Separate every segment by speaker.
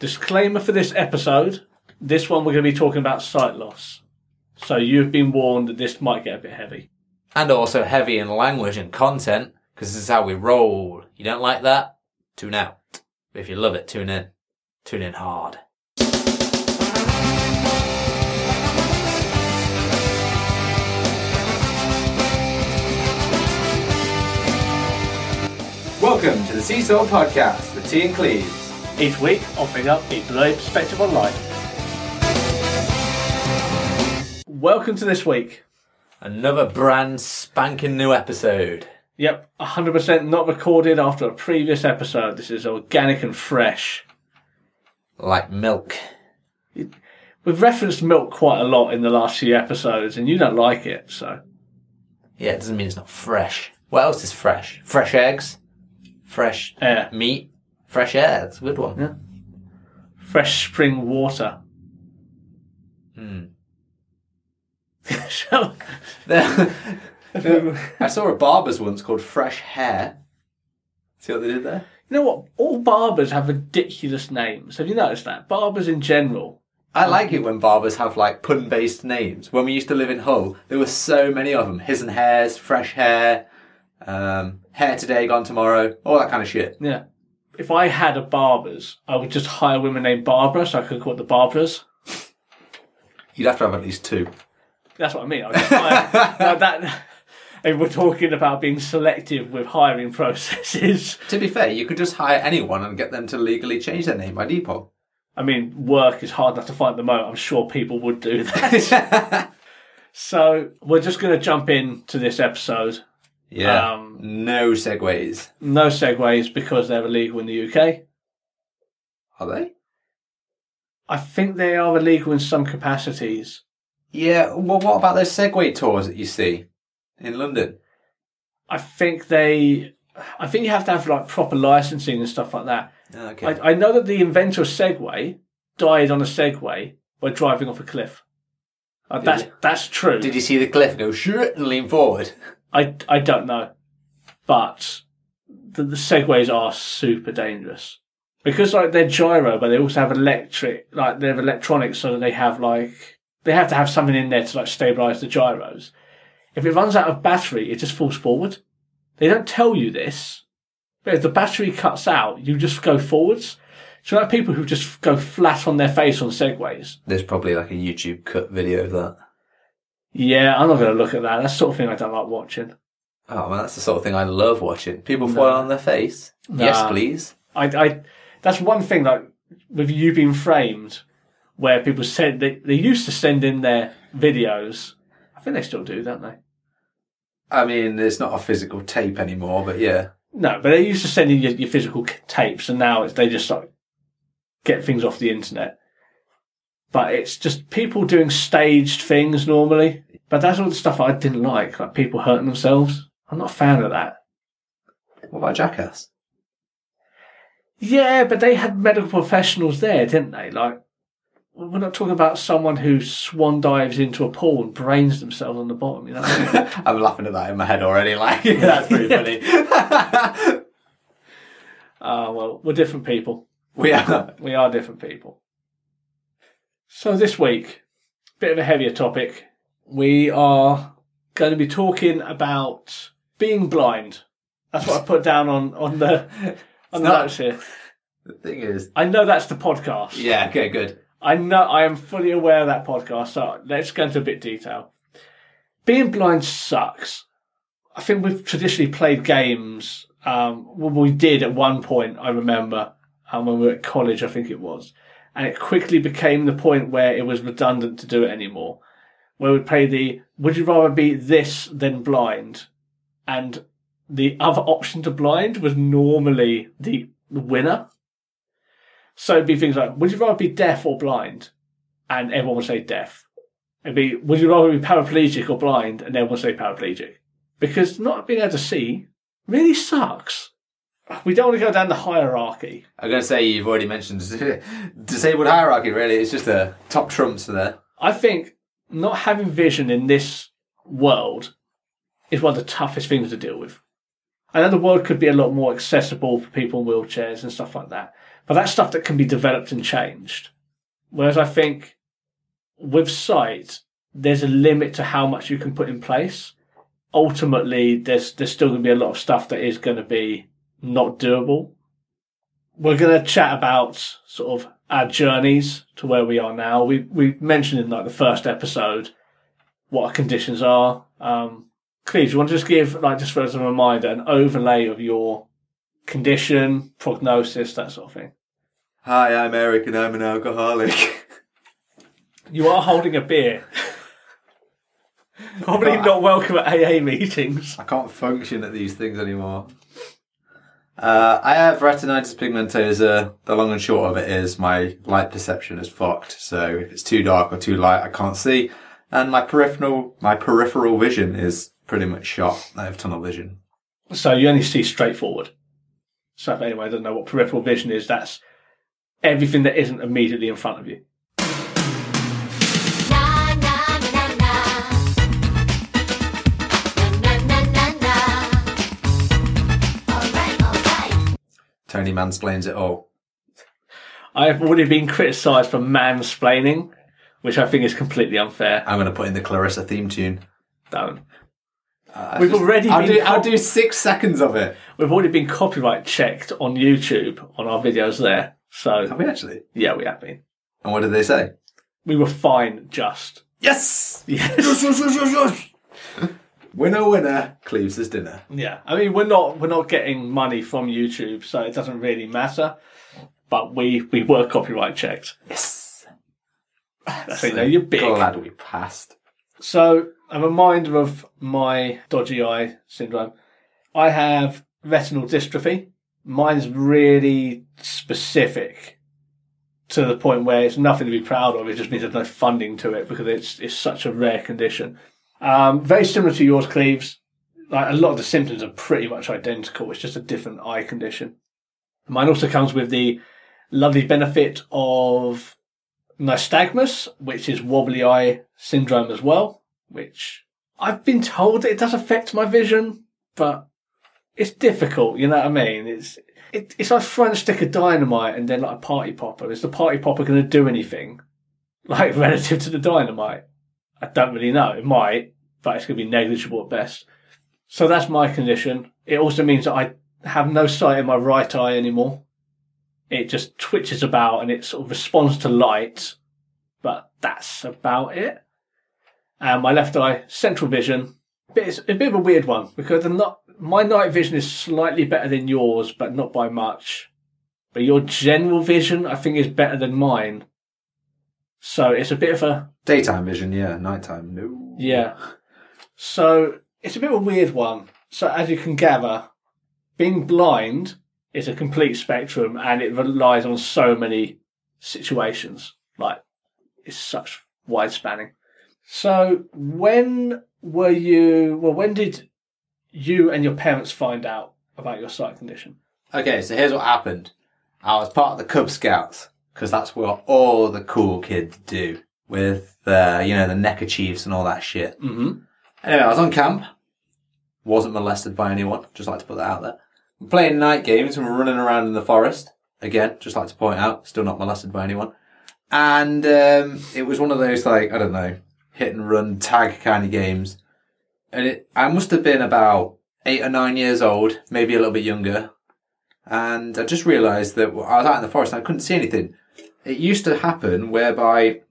Speaker 1: Disclaimer for this episode this one we're going to be talking about sight loss. So you've been warned that this might get a bit heavy.
Speaker 2: And also heavy in language and content, because this is how we roll. You don't like that? Tune out. If you love it, tune in. Tune in hard. Welcome to the Seesaw Podcast with T and Cleves.
Speaker 1: Each week, offering up a blurry perspective on life. Welcome to this week.
Speaker 2: Another brand spanking new episode.
Speaker 1: Yep, 100% not recorded after a previous episode. This is organic and fresh.
Speaker 2: Like milk.
Speaker 1: We've referenced milk quite a lot in the last few episodes, and you don't like it, so.
Speaker 2: Yeah, it doesn't mean it's not fresh. What else is fresh? Fresh eggs? Fresh
Speaker 1: Air.
Speaker 2: meat? Fresh air. That's a good one.
Speaker 1: Yeah. Fresh spring water.
Speaker 2: Hmm.
Speaker 1: Shall-
Speaker 2: I saw a barber's once called Fresh Hair. See what they did there?
Speaker 1: You know what? All barbers have ridiculous names. Have you noticed that? Barbers in general.
Speaker 2: I like it when barbers have like pun based names. When we used to live in Hull, there were so many of them. His and Hairs, Fresh Hair, um, Hair Today, Gone Tomorrow, all that kind of shit.
Speaker 1: Yeah. If I had a barber's, I would just hire women named Barbara so I could call it the Barbaras.
Speaker 2: You'd have to have at least two.
Speaker 1: That's what I mean. I would hire, now that, and we're talking about being selective with hiring processes.
Speaker 2: To be fair, you could just hire anyone and get them to legally change their name by default.
Speaker 1: I mean, work is hard enough to find at the moment. I'm sure people would do that. so we're just going to jump into this episode.
Speaker 2: Yeah.
Speaker 1: Um,
Speaker 2: no segways.
Speaker 1: No segways because they're illegal in the UK.
Speaker 2: Are they?
Speaker 1: I think they are illegal in some capacities.
Speaker 2: Yeah. Well, what about those Segway tours that you see in London?
Speaker 1: I think they. I think you have to have like proper licensing and stuff like that.
Speaker 2: Okay.
Speaker 1: I, I know that the inventor of Segway died on a Segway by driving off a cliff. Uh, that's that's true.
Speaker 2: Did you see the cliff go shoot and lean forward?
Speaker 1: I I don't know, but the, the Segways are super dangerous because like they're gyro, but they also have electric, like they have electronics, so that they have like they have to have something in there to like stabilize the gyros. If it runs out of battery, it just falls forward. They don't tell you this, but if the battery cuts out, you just go forwards. So like people who just go flat on their face on Segways.
Speaker 2: There's probably like a YouTube cut video of that.
Speaker 1: Yeah, I'm not going to look at that. That's the sort of thing I don't like watching.
Speaker 2: Oh man, that's the sort of thing I love watching. People fall on their face. Yes, please.
Speaker 1: I, I, that's one thing like with You've Been Framed, where people send they, they used to send in their videos. I think they still do, don't they?
Speaker 2: I mean, it's not a physical tape anymore, but yeah.
Speaker 1: No, but they used to send in your, your physical tapes, and now it's, they just like get things off the internet. But it's just people doing staged things normally. But that's all the stuff I didn't like, like people hurting themselves. I'm not a fan of that.
Speaker 2: What about Jackass?
Speaker 1: Yeah, but they had medical professionals there, didn't they? Like, we're not talking about someone who swan dives into a pool and brains themselves on the bottom, you know?
Speaker 2: I'm laughing at that in my head already. Like that's pretty funny.
Speaker 1: Ah, well, we're different people.
Speaker 2: we are.
Speaker 1: We are different people. So this week, a bit of a heavier topic. We are going to be talking about being blind. That's what I put down on, on the on the
Speaker 2: not-
Speaker 1: notes here.
Speaker 2: The thing is,
Speaker 1: I know that's the podcast.
Speaker 2: yeah. Okay, good.
Speaker 1: I know I am fully aware of that podcast, so let's go into a bit detail. Being blind sucks. I think we've traditionally played games. Um, well, we did at one point, I remember, um, when we were at college, I think it was. And it quickly became the point where it was redundant to do it anymore. Where we'd play the, would you rather be this than blind? And the other option to blind was normally the winner. So it'd be things like, would you rather be deaf or blind? And everyone would say deaf. It'd be, would you rather be paraplegic or blind? And everyone would say paraplegic. Because not being able to see really sucks. We don't want to go down the hierarchy.
Speaker 2: I'm gonna say you've already mentioned disabled hierarchy. Really, it's just a top trumps for there.
Speaker 1: I think not having vision in this world is one of the toughest things to deal with. I know the world could be a lot more accessible for people in wheelchairs and stuff like that. But that's stuff that can be developed and changed. Whereas I think with sight, there's a limit to how much you can put in place. Ultimately, there's there's still going to be a lot of stuff that is going to be not doable. We're going to chat about sort of our journeys to where we are now. We we mentioned in like the first episode what our conditions are. Um, Cleve, do you want to just give like just for as a reminder an overlay of your condition, prognosis, that sort of thing?
Speaker 2: Hi, I'm Eric and I'm an alcoholic.
Speaker 1: You are holding a beer. Probably
Speaker 2: But-
Speaker 1: not welcome at AA meetings.
Speaker 2: I can't function at these things anymore. Uh, I have retinitis pigmentosa. The long and short of it is my light perception is fucked. So if it's too dark or too light, I can't see. And my peripheral, my peripheral vision is pretty much shot. I have tunnel vision.
Speaker 1: So you only see straight forward. So if anyone doesn't know what peripheral vision is, that's everything that isn't immediately in front of you.
Speaker 2: Tony mansplains it all.
Speaker 1: I have already been criticised for mansplaining, which I think is completely unfair.
Speaker 2: I'm going to put in the Clarissa theme tune.
Speaker 1: Don't.
Speaker 2: Uh,
Speaker 1: We've already
Speaker 2: I'll
Speaker 1: been
Speaker 2: do, I'll do six seconds of it.
Speaker 1: We've already been copyright checked on YouTube on our videos there. So
Speaker 2: Have we actually?
Speaker 1: yeah, we have been.
Speaker 2: And what did they say?
Speaker 1: We were fine, just.
Speaker 2: yes,
Speaker 1: yes, yes, Yes! Yes.
Speaker 2: Winner, winner. Cleves' dinner.
Speaker 1: Yeah, I mean we're not we're not getting money from YouTube, so it doesn't really matter. But we we were copyright checked.
Speaker 2: Yes.
Speaker 1: That's how you know you're big.
Speaker 2: Glad we passed.
Speaker 1: So a reminder of my dodgy eye syndrome. I have retinal dystrophy. Mine's really specific to the point where it's nothing to be proud of. It just means there's no funding to it because it's it's such a rare condition. Um, very similar to yours, Cleves. Like a lot of the symptoms are pretty much identical. It's just a different eye condition. Mine also comes with the lovely benefit of nystagmus, which is wobbly eye syndrome as well, which I've been told it does affect my vision, but it's difficult, you know what I mean? It's it, it's like throwing a stick of dynamite and then like a party popper. Is the party popper going to do anything like relative to the dynamite? I don't really know. It might, but it's going to be negligible at best. So that's my condition. It also means that I have no sight in my right eye anymore. It just twitches about and it sort of responds to light, but that's about it. And my left eye, central vision, it's a bit of a weird one because the not, my night vision is slightly better than yours, but not by much. But your general vision, I think, is better than mine. So it's a bit of a
Speaker 2: Daytime vision, yeah. Nighttime, no.
Speaker 1: yeah. So it's a bit of a weird one. So as you can gather, being blind is a complete spectrum and it relies on so many situations. Like it's such wide spanning. So when were you well when did you and your parents find out about your sight condition?
Speaker 2: Okay, so here's what happened. I was part of the Cub Scouts because that's what all the cool kids do with, uh, you know, the neckerchiefs and all that shit.
Speaker 1: Mm-hmm.
Speaker 2: Anyway, I was on camp. Wasn't molested by anyone. Just like to put that out there. We're playing night games and we're running around in the forest. Again, just like to point out, still not molested by anyone. And um, it was one of those like I don't know, hit and run tag kind of games. And it, I must have been about eight or nine years old, maybe a little bit younger. And I just realised that I was out in the forest and I couldn't see anything. It used to happen whereby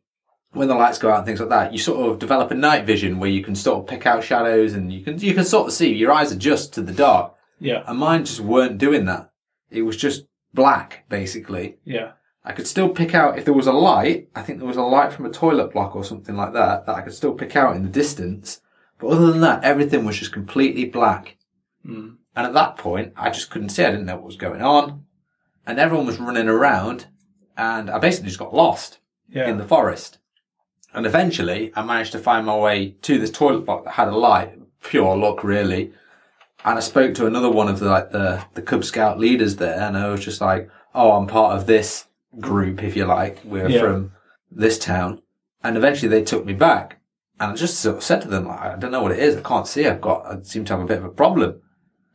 Speaker 2: when the lights go out and things like that, you sort of develop a night vision where you can sort of pick out shadows and you can you can sort of see your eyes adjust to the dark.
Speaker 1: Yeah.
Speaker 2: And mine just weren't doing that. It was just black, basically.
Speaker 1: Yeah.
Speaker 2: I could still pick out if there was a light. I think there was a light from a toilet block or something like that that I could still pick out in the distance. But other than that, everything was just completely black.
Speaker 1: Mm.
Speaker 2: And at that point, I just couldn't see. I didn't know what was going on. And everyone was running around. And I basically just got lost
Speaker 1: Yeah.
Speaker 2: in the forest. And eventually, I managed to find my way to this toilet block that had a light. Pure luck, really. And I spoke to another one of the, like the, the Cub Scout leaders there, and I was just like, "Oh, I'm part of this group, if you like. We're
Speaker 1: Yeah.
Speaker 2: from this town." And eventually, they took me back, and I just sort of said to them, like, "I don't know what it is. I can't see. I've got. I seem to have a bit of a problem."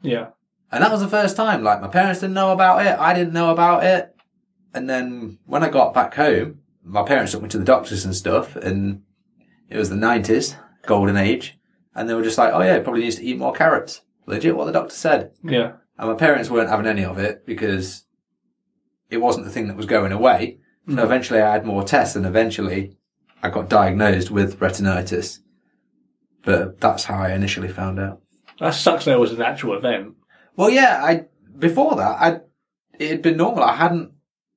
Speaker 1: Yeah.
Speaker 2: And that was the first time. Like my parents didn't know about it. I didn't know about it. And then when I got back home, my parents took me to the doctors and stuff, and it was the 90s, golden age. And they were just like, oh yeah, probably needs to eat more carrots. Legit what the doctor said.
Speaker 1: Yeah.
Speaker 2: And my parents weren't having any of it because it wasn't the thing that was going away. So mm. eventually I had more tests and eventually I got diagnosed with retinitis. But that's how I initially found out.
Speaker 1: That sucks there was an actual event.
Speaker 2: Well, yeah, I, before that, I, it had been normal. I hadn't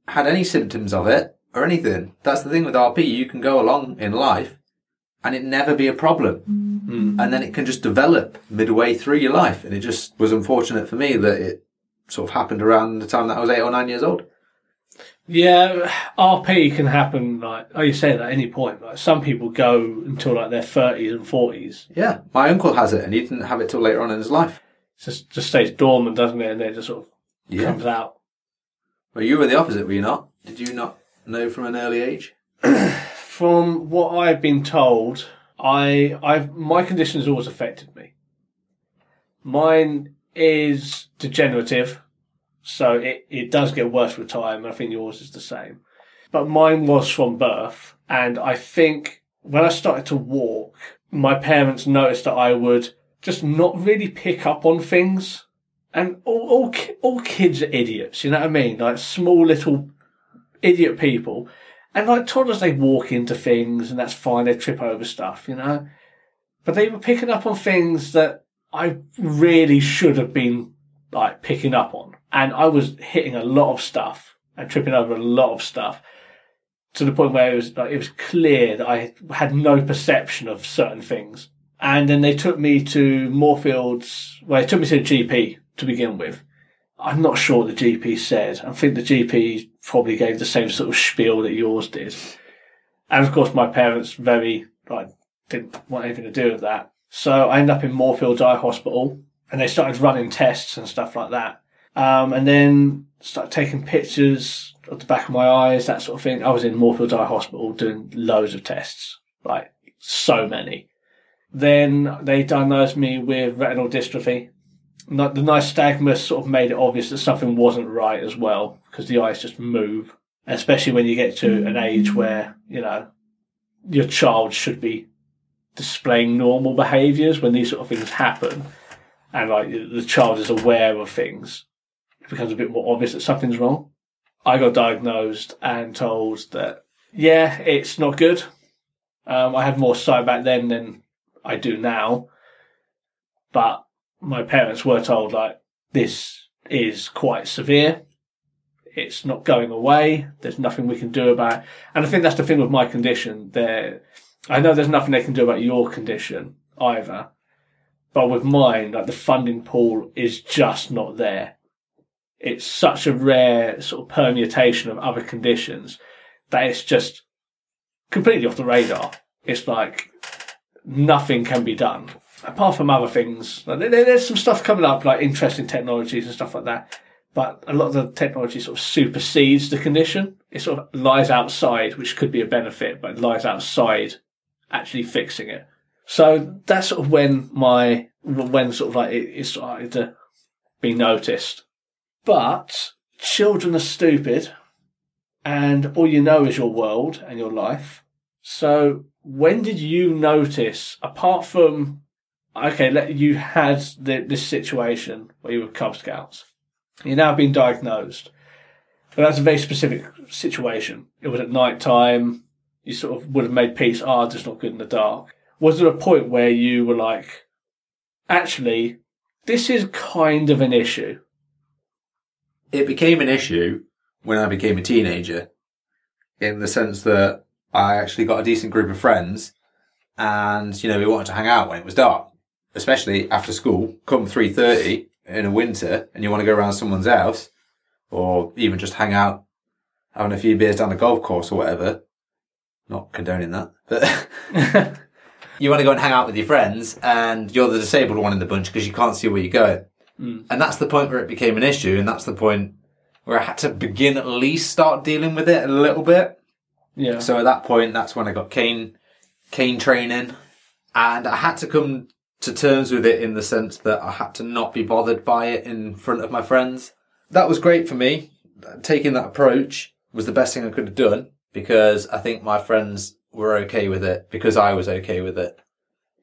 Speaker 2: had any symptoms of it or anything. That's the thing with RP. You can go along in life and it never be a problem. Mm-hmm. And then it can just develop midway through your life. And it just was unfortunate for me that it sort of happened around the time that I was eight or nine years old.
Speaker 1: Yeah, RP can happen like oh you say it at any point. Like some people go until like their thirties and forties.
Speaker 2: Yeah, my uncle has it, and he didn't have it till later on in his life.
Speaker 1: Just just stays dormant, doesn't it? And then it just sort of
Speaker 2: Yeah.
Speaker 1: comes out.
Speaker 2: Well, you were the opposite, were you not? Did you not know from an early age?
Speaker 1: From what I've been told, I I've my condition has always affected me. Mine is degenerative, so it, it does get worse with time, I think yours is the same. But mine was from birth, and I think when I started to walk, my parents noticed that I would just not really pick up on things. And all, all, all kids are idiots, you know what I mean? Like small little idiot people. And like toddlers, they walk into things and that's fine. They trip over stuff, you know. But they were picking up on things that I really should have been like picking up on. And I was hitting a lot of stuff and tripping over a lot of stuff to the point where it was like, it was clear that I had no perception of certain things. And then they took me to Moorfields, well, they took me to the GP to begin with. I'm not sure what the GP said. I think the GP probably gave the same sort of spiel that yours did. And of course, my parents very, like, didn't want anything to do with that. So I ended up in Moorfields Eye Hospital and they started running tests and stuff like that. Um, and then started taking pictures of the back of my eyes, that sort of thing. I was in Moorfields Eye Hospital doing loads of tests, like so many. Then they diagnosed me with retinal dystrophy. The nystagmus sort of made it obvious that something wasn't right as well, because the eyes just move. Especially when you get to an age where, you know, your child should be displaying normal behaviours when these sort of things happen. And like the child is aware of things, it becomes a bit more obvious that something's wrong. I got diagnosed and told that, yeah, it's not good. Um, I had more sight back then than I do now. But my parents were told, like, this is quite severe. It's not going away. There's nothing we can do about it. And I think that's the thing with my condition. There, I know there's nothing they can do about your condition either. But with mine, like the funding pool is just not there. It's such a rare sort of permutation of other conditions that it's just completely off the radar. It's like nothing can be done apart from other things. Like, there- there's some stuff coming up, like interesting technologies and stuff like that. But a lot of the technology sort of supersedes the condition. It sort of lies outside, which could be a benefit, but lies outside actually fixing it. So that's sort of when my when sort of like it, it started to be noticed. But children are stupid, and all you know is your world and your life. So when did you notice, apart from okay, let you had the, this situation where you were Cub Scouts, you're now being diagnosed. But that's a very specific situation. It was at night time. You sort of would have made peace. Ah, oh, just not good in the dark. Was there a point where you were like, actually, this is kind of an issue?
Speaker 2: It became an issue when I became a teenager in the sense that I actually got a decent group of friends and, you know, we wanted to hang out when it was dark, especially after school, come 3.30 in a winter and you want to go around someone's house or even just hang out having a few beers down the golf course or whatever. Not condoning that, but you want to go and hang out with your friends and you're the disabled one in the bunch because you can't see where you're going. Hmm. And that's the point where it became an issue, and that's the point where I had to begin at least start dealing with it a little bit.
Speaker 1: Yeah.
Speaker 2: So at that point, that's when I got cane, cane training, and I had to come to terms with it in the sense that I had to not be bothered by it in front of my friends. That was great for me, taking that approach, was the best thing I could have done because I think my friends were okay with it because I was okay with it.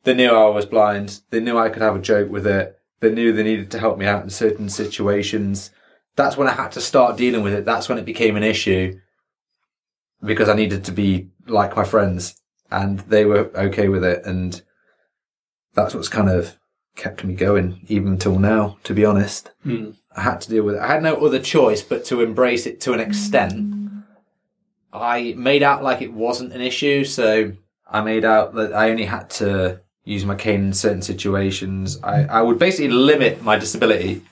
Speaker 2: They knew I was blind. They knew I could have a joke with it. They knew they needed to help me out in certain situations. That's when I had to start dealing with it. That's when it became an issue because I needed to be like my friends and they were okay with it. And that's what's kind of kept me going even till now, to be honest.
Speaker 1: Hmm.
Speaker 2: I had to deal with it. I had no other choice but to embrace it to an extent. I made out like it wasn't an issue, so I made out that I only had to use my cane in certain situations. I, I would basically limit my disability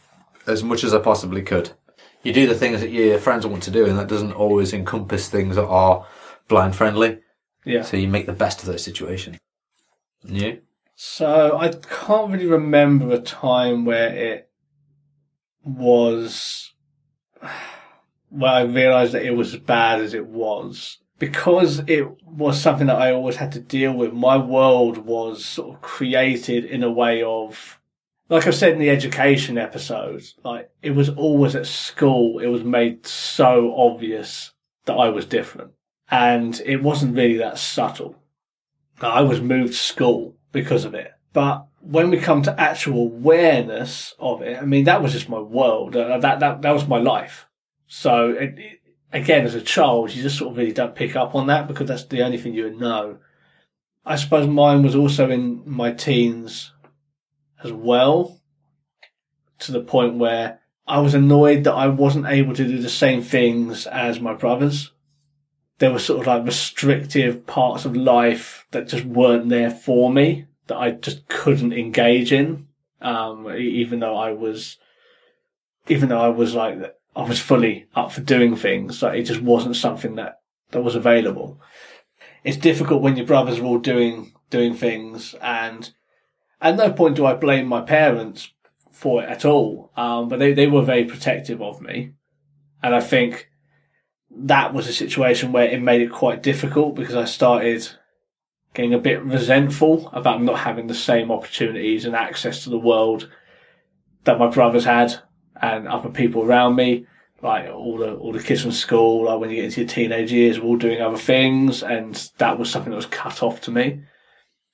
Speaker 2: as much as I possibly could. You do the things that your friends want to do, and that doesn't always encompass things that are blind friendly.
Speaker 1: Yeah.
Speaker 2: So you make the best of those situations. And you?
Speaker 1: So I can't really remember a time where it was where I realised that it was as bad as it was. Because it was something that I always had to deal with, my world was sort of created in a way of like I said in the education episode, like it was always at school, it was made so obvious that I was different. And it wasn't really that subtle. I was moved school because of it. But when we come to actual awareness of it, I mean, that was just my world. Uh, that, that, that was my life. So it, it- again, as a child, you just sort of really don't pick up on that because that's the only thing you know. I suppose mine was also in my teens as well, to the point where I was annoyed that I wasn't able to do the same things as my brothers. There were sort of like restrictive parts of life that just weren't there for me that I just couldn't engage in. Um, even though I was, even though I was like, I was fully up for doing things, like it just wasn't something that, that was available. It's difficult when your brothers are all doing, doing things and at no point do I blame my parents for it at all. Um, but they, they were very protective of me. And I think that was a situation where it made it quite difficult because I started getting a bit resentful about not having the same opportunities and access to the world that my brothers had and other people around me. Like all the all the kids from school, like when you get into your teenage years, we're all doing other things, and that was something that was cut off to me.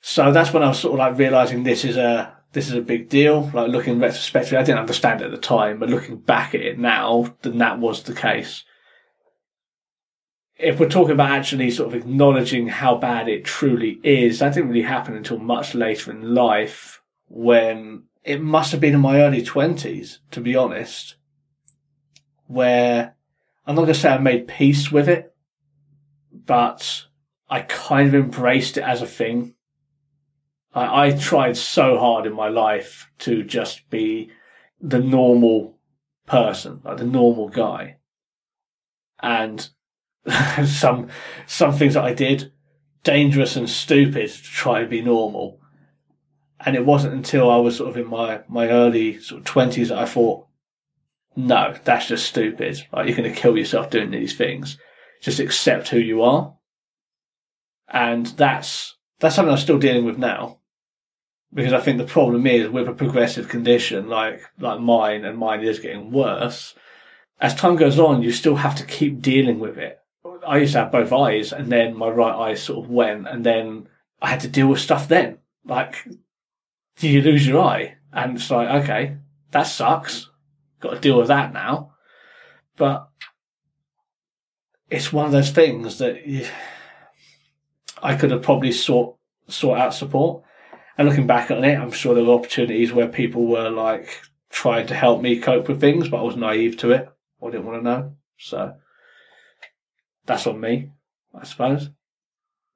Speaker 1: So that's when I was sort of like realizing this is a this is a big deal. Like looking retrospectively, I didn't understand it at the time, but looking back at it now, then that was the case. If we're talking about actually sort of acknowledging how bad it truly is, that didn't really happen until much later in life when it must have been in my early twenties, to be honest, where I'm not going to say I made peace with it, but I kind of embraced it as a thing. I, I tried so hard in my life to just be the normal person, like the normal guy. And some, some things that I did, dangerous and stupid to try and be normal. And it wasn't until I was sort of in my, my early sort of twenties that I thought, no, that's just stupid. Like you're going to kill yourself doing these things. Just accept who you are. And that's, that's something I'm still dealing with now because I think the problem is with a progressive condition like like mine, and mine is getting worse. As time goes on, you still have to keep dealing with it. I used to have both eyes, and then my right eye sort of went, and then I had to deal with stuff. Then, like, you lose your eye, and it's like, okay, that sucks. Got to deal with that now. But it's one of those things that I could have probably sought sort out support. And looking back on it, I'm sure there were opportunities where people were like trying to help me cope with things, but I was naive to it. I didn't want to know. So that's on me, I suppose.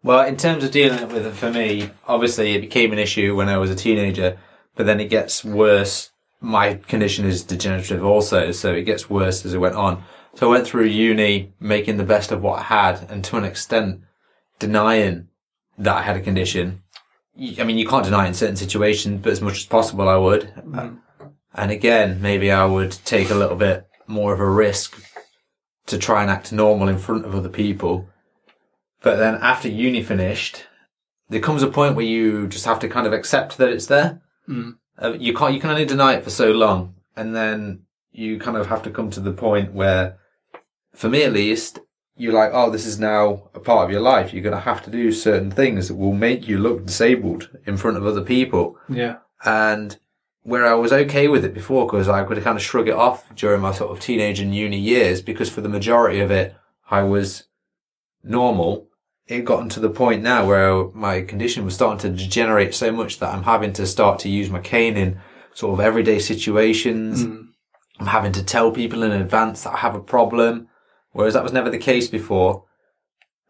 Speaker 2: Well, in terms of dealing with it for me, obviously it became an issue when I was a teenager, but then it gets worse. My condition is degenerative also, so it gets worse as it went on. So I went through uni making the best of what I had and to an extent denying that I had a condition. I mean, you can't deny it in certain situations, but as much as possible I would. Mm. And again, maybe I would take a little bit more of a risk to try and act normal in front of other people. But then after uni finished, there comes a point where you just have to kind of accept that it's there.
Speaker 1: Mm.
Speaker 2: Uh, you can't, you can only deny it for so long. And then you kind of have to come to the point where, for me at least, you're like, oh, this is now a part of your life. You're going to have to do certain things that will make you look disabled in front of other people.
Speaker 1: Yeah.
Speaker 2: And where I was okay with it before, because I could kind of shrug it off during my sort of teenage and uni years, because for the majority of it, I was normal. It gotten to the point now where my condition was starting to degenerate so much that I'm having to start to use my cane in sort of everyday situations.
Speaker 1: Mm.
Speaker 2: I'm having to tell people in advance that I have a problem, whereas that was never the case before.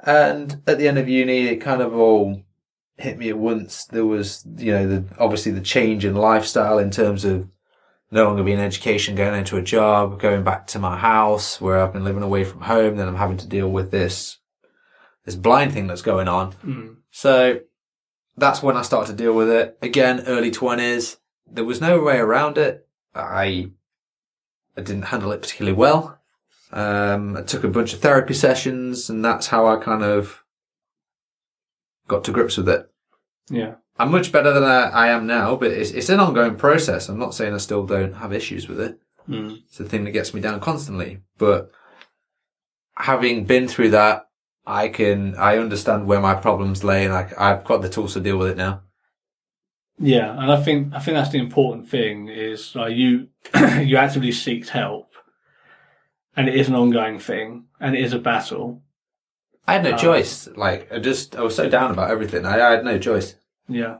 Speaker 2: And at the end of uni, it kind of all hit me at once. There was, you know, the, obviously the change in lifestyle in terms of no longer being in education, going into a job, going back to my house where I've been living away from home. Then I'm having to deal with this, this blind thing that's going on.
Speaker 1: Mm.
Speaker 2: So that's when I started to deal with it. Again, early twenties. There was no way around it. I, I didn't handle it particularly well. Um, I took a bunch of therapy sessions and that's how I kind of got to grips with it.
Speaker 1: Yeah.
Speaker 2: I'm much better than I, I am now, but it's, it's an ongoing process. I'm not saying I still don't have issues with it.
Speaker 1: Mm.
Speaker 2: It's the thing that gets me down constantly. But having been through that, I can, I understand where my problems lay and I, I've got the tools to deal with it now.
Speaker 1: Yeah, and I think I think that's the important thing is like you you actively seeked help, and it is an ongoing thing, and it is a battle.
Speaker 2: I had no
Speaker 1: Um,
Speaker 2: choice. Like, I just, I was so down about everything. I, I had no choice.
Speaker 1: Yeah,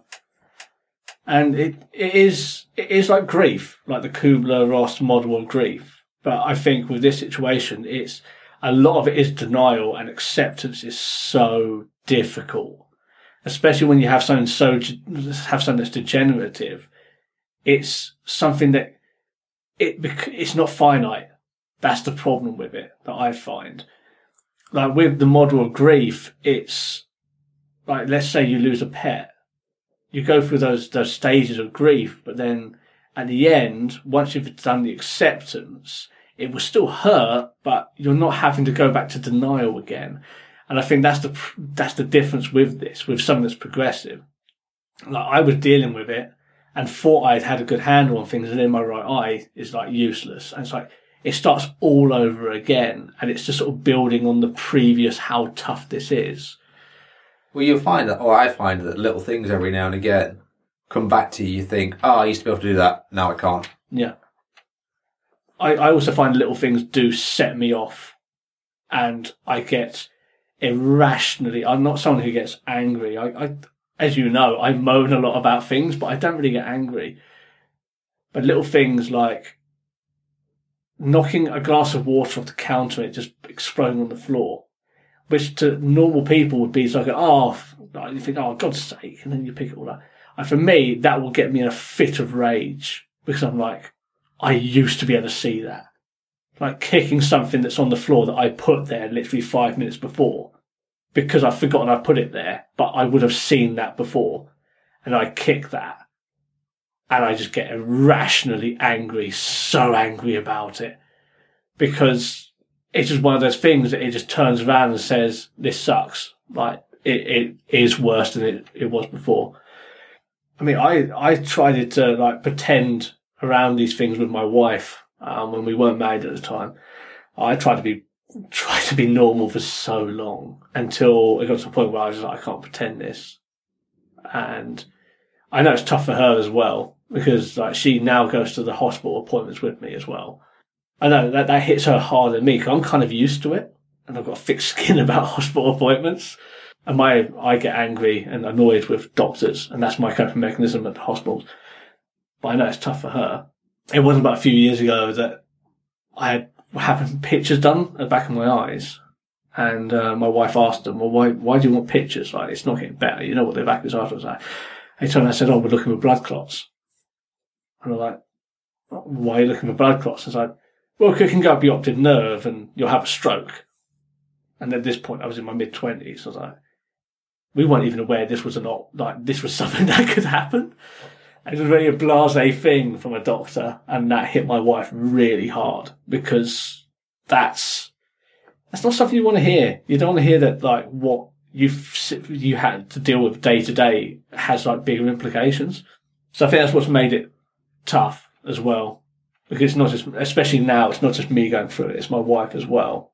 Speaker 1: and it it is it is like grief, like the Kubler Ross model of grief. But I think with this situation, it's a lot of it is denial, and acceptance is so difficult, especially when you have something so have something that's degenerative. It's something that it it's not finite. That's the problem with it that I find. Like with the model of grief, it's like let's say you lose a pet, you go through those those stages of grief, but then at the end, once you've done the acceptance, it will still hurt, but you're not having to go back to denial again. And I think that's the that's the difference with this, with something that's progressive. Like I was dealing with it and thought I'd had a good handle on things, and then my right eye is like useless, and it's like it starts all over again, and it's just sort of building on the previous how tough this is.
Speaker 2: Well, you'll find that, or I find that little things every now and again come back to you. You think, oh, I used to be able to do that. Now I can't.
Speaker 1: Yeah. I, I also find little things do set me off and I get irrationally, I'm not someone who gets angry. I, I, as you know, I moan a lot about things, but I don't really get angry. But little things like knocking a glass of water off the counter, it just exploding on the floor, which to normal people would be like, oh, you think, oh, God's sake, and then you pick it all up. And for me, that will get me in a fit of rage because I'm like, I used to be able to see that. Like kicking something that's on the floor that I put there literally five minutes before because I've forgotten I put it there, but I would have seen that before. And I kick that. And I just get irrationally angry, so angry about it because it's just one of those things that it just turns around and says, this sucks. Like it, it is worse than it, it was before. I mean, I, I tried to like pretend around these things with my wife um, when we weren't married at the time. I tried to be tried to be normal for so long until it got to the point where I was just like, I can't pretend this. And I know it's tough for her as well because like she now goes to the hospital appointments with me as well. I know that that hits her harder than me because I'm kind of used to it and I've got a thick skin about hospital appointments. And my I get angry and annoyed with doctors, and that's my coping mechanism at the hospitals. But I know it's tough for her. It wasn't about a few years ago that I had having pictures done at the back of my eyes, and uh, my wife asked them, "Well, why why do you want pictures? Like it's not getting better. You know what the back is afterwards." I, they told me, I said, "Oh, we're looking for blood clots," and I'm like, "Why are you looking for blood clots?" I was like, "Well, it can go up your optic nerve, and you'll have a stroke." And at this point, I was in my mid twenties. I was like, "We weren't even aware this was not like this was something that could happen." It was really a blase thing from a doctor, and that hit my wife really hard because that's that's not something you want to hear. You don't want to hear that like what you've you had to deal with day to day has like bigger implications. So I think that's what's made it tough as well, because it's not just, especially now, it's not just me going through it; it's my wife as well.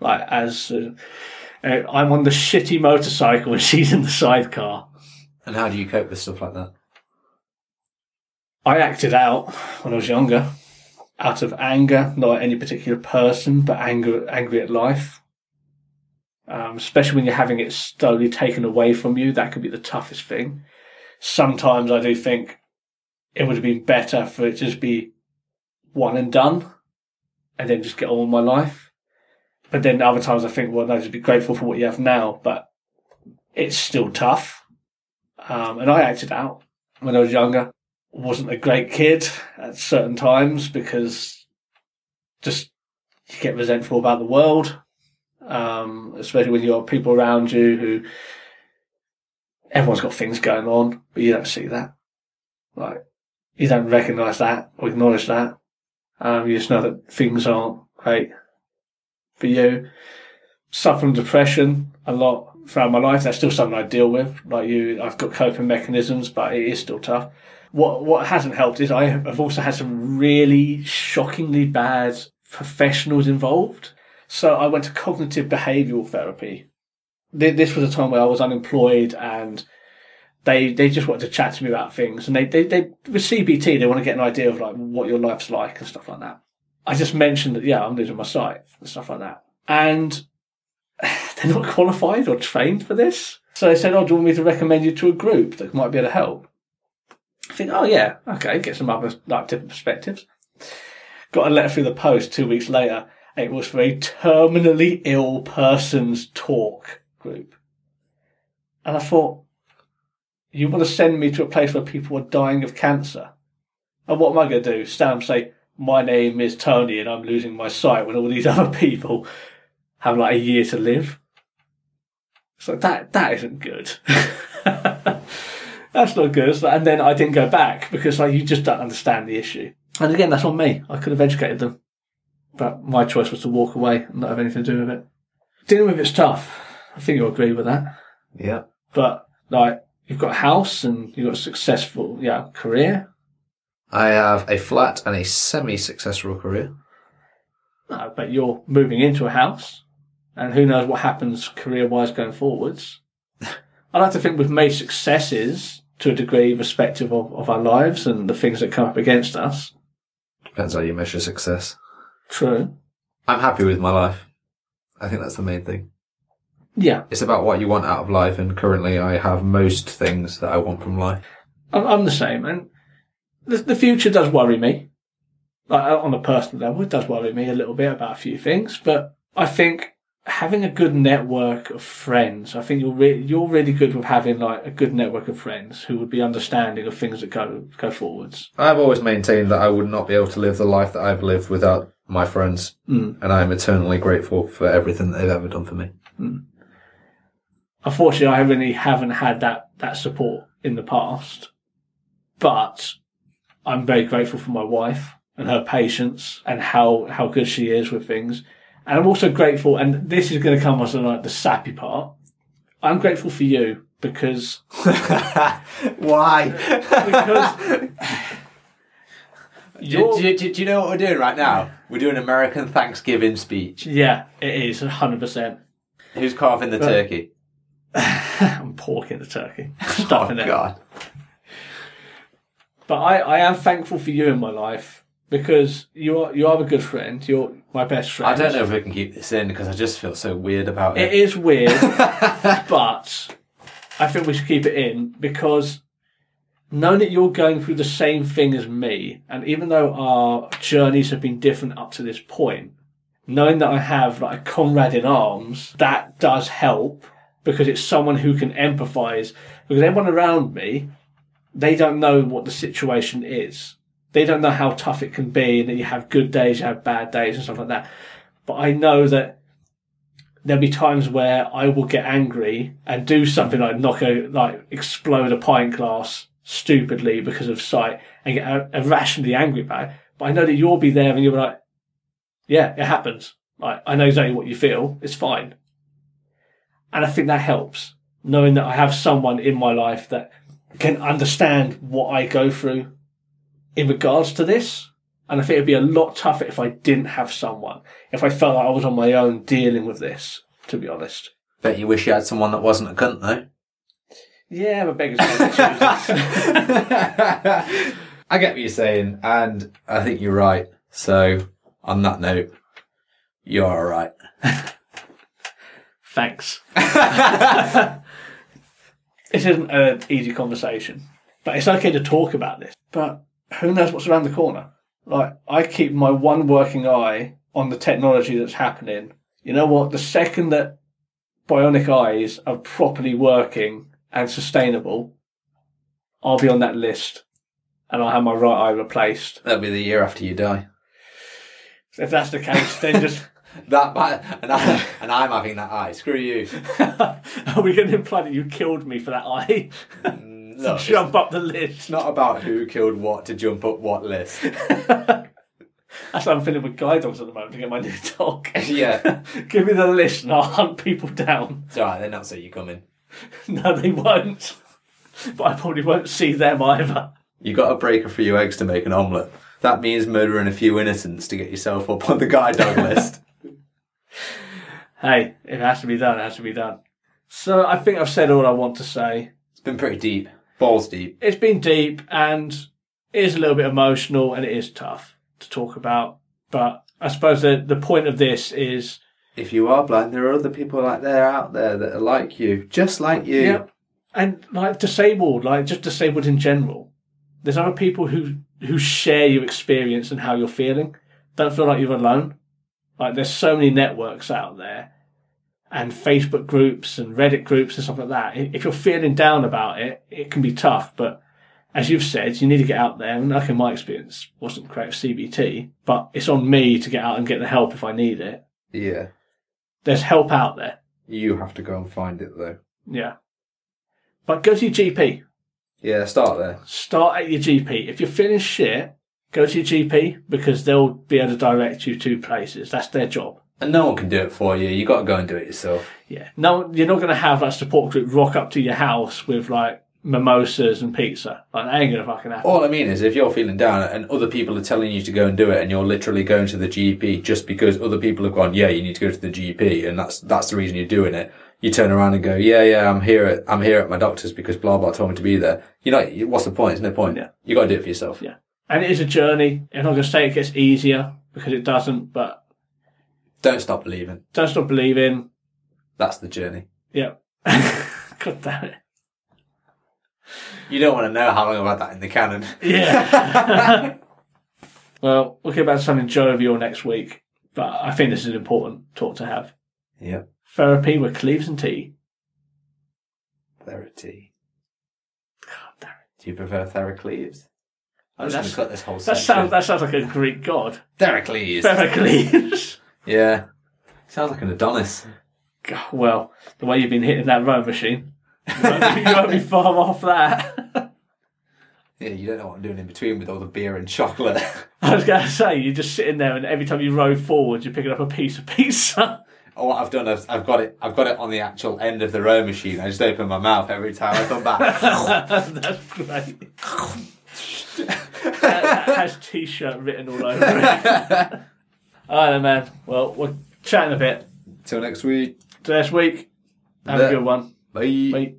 Speaker 1: Like as uh, uh, I'm on the shitty motorcycle and she's in the sidecar.
Speaker 2: And how do you cope with stuff like that?
Speaker 1: I acted out when I was younger, out of anger, not at any particular person, but anger, angry at life. Um, especially when you're having it slowly taken away from you, that could be the toughest thing. Sometimes I do think it would have been better for it to just be one and done, and then just get on with my life. But then other times I think, well, no, just be grateful for what you have now, but it's still tough. Um, and I acted out when I was younger wasn't a great kid at certain times because just you get resentful about the world, um, especially when you have people around you who everyone's got things going on, but you don't see that. Like you don't recognise that or acknowledge that. Um, you just know that things aren't great for you. Suffering depression a lot throughout my life. That's still something I deal with. Like you, I've got coping mechanisms, but it is still tough what what hasn't helped is I have also had some really shockingly bad professionals involved. So I went to cognitive behavioural therapy. This was a time where I was unemployed and they they just wanted to chat to me about things. And they, they, they with CBT, they want to get an idea of like what your life's like and stuff like that. I just mentioned that, yeah, I'm losing my sight and stuff like that. And they're not qualified or trained for this. So they said, oh, do you want me to recommend you to a group that might be able to help? I think, oh yeah, okay, get some other like different perspectives. Got a letter through the post two weeks later. It was for a terminally ill person's talk group. And I thought, you want to send me to a place where people are dying of cancer? And what am I going to do? Stand and say, my name is Tony and I'm losing my sight when all these other people have like a year to live? So that, that isn't good. that's not good. And then I didn't go back because like you just don't understand the issue. And again, that's on me. I could have educated them, but my choice was to walk away and not have anything to do with it. Dealing with it's tough. I think you'll agree with that.
Speaker 2: Yeah.
Speaker 1: But like you've got a house and you've got a successful yeah career.
Speaker 2: I have a flat and a semi-successful career.
Speaker 1: No, but you're moving into a house, and who knows what happens career wise going forwards. I like to think we've made successes to a degree, respective of, of our lives and the things that come up against us.
Speaker 2: Depends how you measure success.
Speaker 1: True.
Speaker 2: I'm happy with my life. I think that's the main thing.
Speaker 1: Yeah,
Speaker 2: It's about what you want out of life, and currently I have most things that I want from life.
Speaker 1: I'm, I'm the same, and the, the future does worry me. Like uh, on a personal level, it does worry me a little bit about a few things. But I think having a good network of friends, I think you're re- you're really good with having like a good network of friends who would be understanding of things that go go forwards.
Speaker 2: I've always maintained that I would not be able to live the life that I've lived without my friends,
Speaker 1: Mm.
Speaker 2: and I am eternally grateful for everything that they've ever done for me.
Speaker 1: Unfortunately, I really haven't had that that support in the past, but I'm very grateful for my wife and her patience and how how good she is with things. And I'm also grateful, and this is going to come as like the sappy part. I'm grateful for you because
Speaker 2: Why?
Speaker 1: because
Speaker 2: Do, do, do, do you know what we're doing right now? We're doing American Thanksgiving speech.
Speaker 1: yeah, it is 100. percent
Speaker 2: Who's carving the turkey?
Speaker 1: I'm porking the turkey, stuffing
Speaker 2: oh
Speaker 1: it.
Speaker 2: God!
Speaker 1: But I, I am thankful for you in my life because you are you are a good friend. You're my best friend.
Speaker 2: I don't know if we can keep this in because I just feel so weird about
Speaker 1: It
Speaker 2: it.
Speaker 1: is weird, but I think we should keep it in because knowing that you're going through the same thing as me, and even though our journeys have been different up to this point, knowing that I have like a comrade in arms, that does help because it's someone who can empathise. Because everyone around me, they don't know what the situation is. They don't know how tough it can be, and that you have good days, you have bad days, and stuff like that. But I know that there'll be times where I will get angry and do something like knock a like explode a pint glass stupidly because of sight and get irrationally angry about it. But I know that you'll be there and you'll be like, yeah, it happens. Like I know exactly what you feel. It's fine. And I think that helps knowing that I have someone in my life that can understand what I go through in regards to this. And I think it'd be a lot tougher if I didn't have someone. If I felt like I was on my own dealing with this, to be honest.
Speaker 2: Bet you wish you had someone that wasn't a cunt though.
Speaker 1: Yeah, but beggars can't be choosers.
Speaker 2: I get what you're saying, and I think you're right. So, on that note, you're alright.
Speaker 1: Thanks. it isn't an easy conversation, but it's okay to talk about this. But who knows what's around the corner? Like, I keep my one working eye on the technology that's happening. You know what? The second that bionic eyes are properly working and sustainable, I'll be on that list and I'll have my right eye replaced.
Speaker 2: That'll be the year after you die.
Speaker 1: If that's the case, then just
Speaker 2: That, and, I, and I'm having that eye. Screw you.
Speaker 1: are we going to imply that you killed me for that eye?
Speaker 2: Mm, look, it's
Speaker 1: Jump up the list.
Speaker 2: It's not about who killed what to jump up what list.
Speaker 1: That's how I'm feeling with guide dogs at the moment to get my new dog.
Speaker 2: yeah.
Speaker 1: Give me the list and I'll hunt people down.
Speaker 2: It's alright, they're not so you coming.
Speaker 1: No, they won't. But I probably won't see them either.
Speaker 2: You got to break a few eggs to make an omelette. That means murdering a few innocents to get yourself up on the guide dog list.
Speaker 1: Hey, it has to be done, it has to be done. So I think I've said all I want to say.
Speaker 2: It's been pretty deep. Balls deep.
Speaker 1: It's been deep and it is a little bit emotional and it is tough to talk about. But I suppose the, the point of this is
Speaker 2: If you are blind, there are other people like there out there that are like you, just like you.
Speaker 1: Yeah. And like disabled, like just disabled in general. There's other people who who share your experience and how you're feeling. Don't feel like you're alone. Like there's so many networks out there and Facebook groups and Reddit groups and stuff like that. If you're feeling down about it, it can be tough, but as you've said, you need to get out there. And like in my experience, wasn't great with CBT, but it's on me to get out and get the help if I need it.
Speaker 2: Yeah.
Speaker 1: There's help out there.
Speaker 2: You have to go and find it though.
Speaker 1: Yeah. But go to your GP.
Speaker 2: Yeah, start there.
Speaker 1: start at your GP. If you're feeling shit, go to your GP because they'll be able to direct you to places. That's their job.
Speaker 2: And no one can do it for you. You got to go and do it yourself.
Speaker 1: Yeah. No, you're not going to have like support group rock up to your house with like mimosas and pizza. Like that ain't going to fucking happen.
Speaker 2: All I mean is, if you're feeling down and other people are telling you to go and do it, and you're literally going to the GP just because other people have gone, yeah, you need to go to the GP, and that's that's the reason you're doing it. You turn around and go, yeah, yeah, I'm here at I'm here at my doctor's because blah blah told me to be there. You know, what's the point? There's no point.
Speaker 1: Yeah.
Speaker 2: You got to do it for yourself.
Speaker 1: Yeah. And it is a journey. I'm not going to say it gets easier because it doesn't, but
Speaker 2: Don't stop believing.
Speaker 1: don't stop believing.
Speaker 2: That's the journey.
Speaker 1: Yeah. God damn it.
Speaker 2: You don't want to know how long I've had that in the cannon.
Speaker 1: Yeah. well, we'll get back to something jovial next week, but I think this is an important talk to have.
Speaker 2: Yep.
Speaker 1: Therapy with Cleves and Tea.
Speaker 2: Therapy.
Speaker 1: God damn it.
Speaker 2: Do you prefer Theracles? I'm just going to cut this whole
Speaker 1: That
Speaker 2: section.
Speaker 1: sounds, that sounds like a Greek god.
Speaker 2: Theracles.
Speaker 1: Pericles.
Speaker 2: yeah. Sounds like an Adonis.
Speaker 1: God, well, the way you've been hitting that row machine, you won't, be, you won't be far off that.
Speaker 2: Yeah, you don't know what I'm doing in between with all the beer and chocolate.
Speaker 1: I was going to say, you're just sitting there and every time you row forward, you're picking up a piece of pizza.
Speaker 2: Oh, what I've done is I've got it. I've got it on the actual end of the row machine. I just open my mouth every time I come back.
Speaker 1: That's great. That, that has t-shirt written all over it. all right, then, man. Well, we're chatting a bit.
Speaker 2: Till next week.
Speaker 1: Till next week. Have a good one.
Speaker 2: Bye.
Speaker 1: Bye.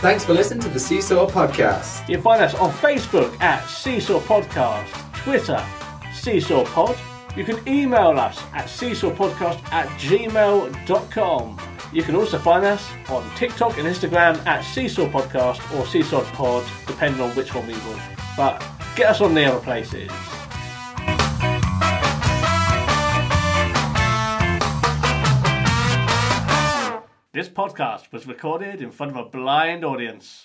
Speaker 2: Thanks for listening to the Seesaw Podcast.
Speaker 1: You can find us on Facebook at Seesaw Podcast, Twitter, Seesaw Pod. You can email us at seesawpodcast at gmail.com. You can also find us on TikTok and Instagram at Seesaw Podcast or Seesaw Pod, depending on which one we want. But get us on the other places. This podcast was recorded in front of a blind audience.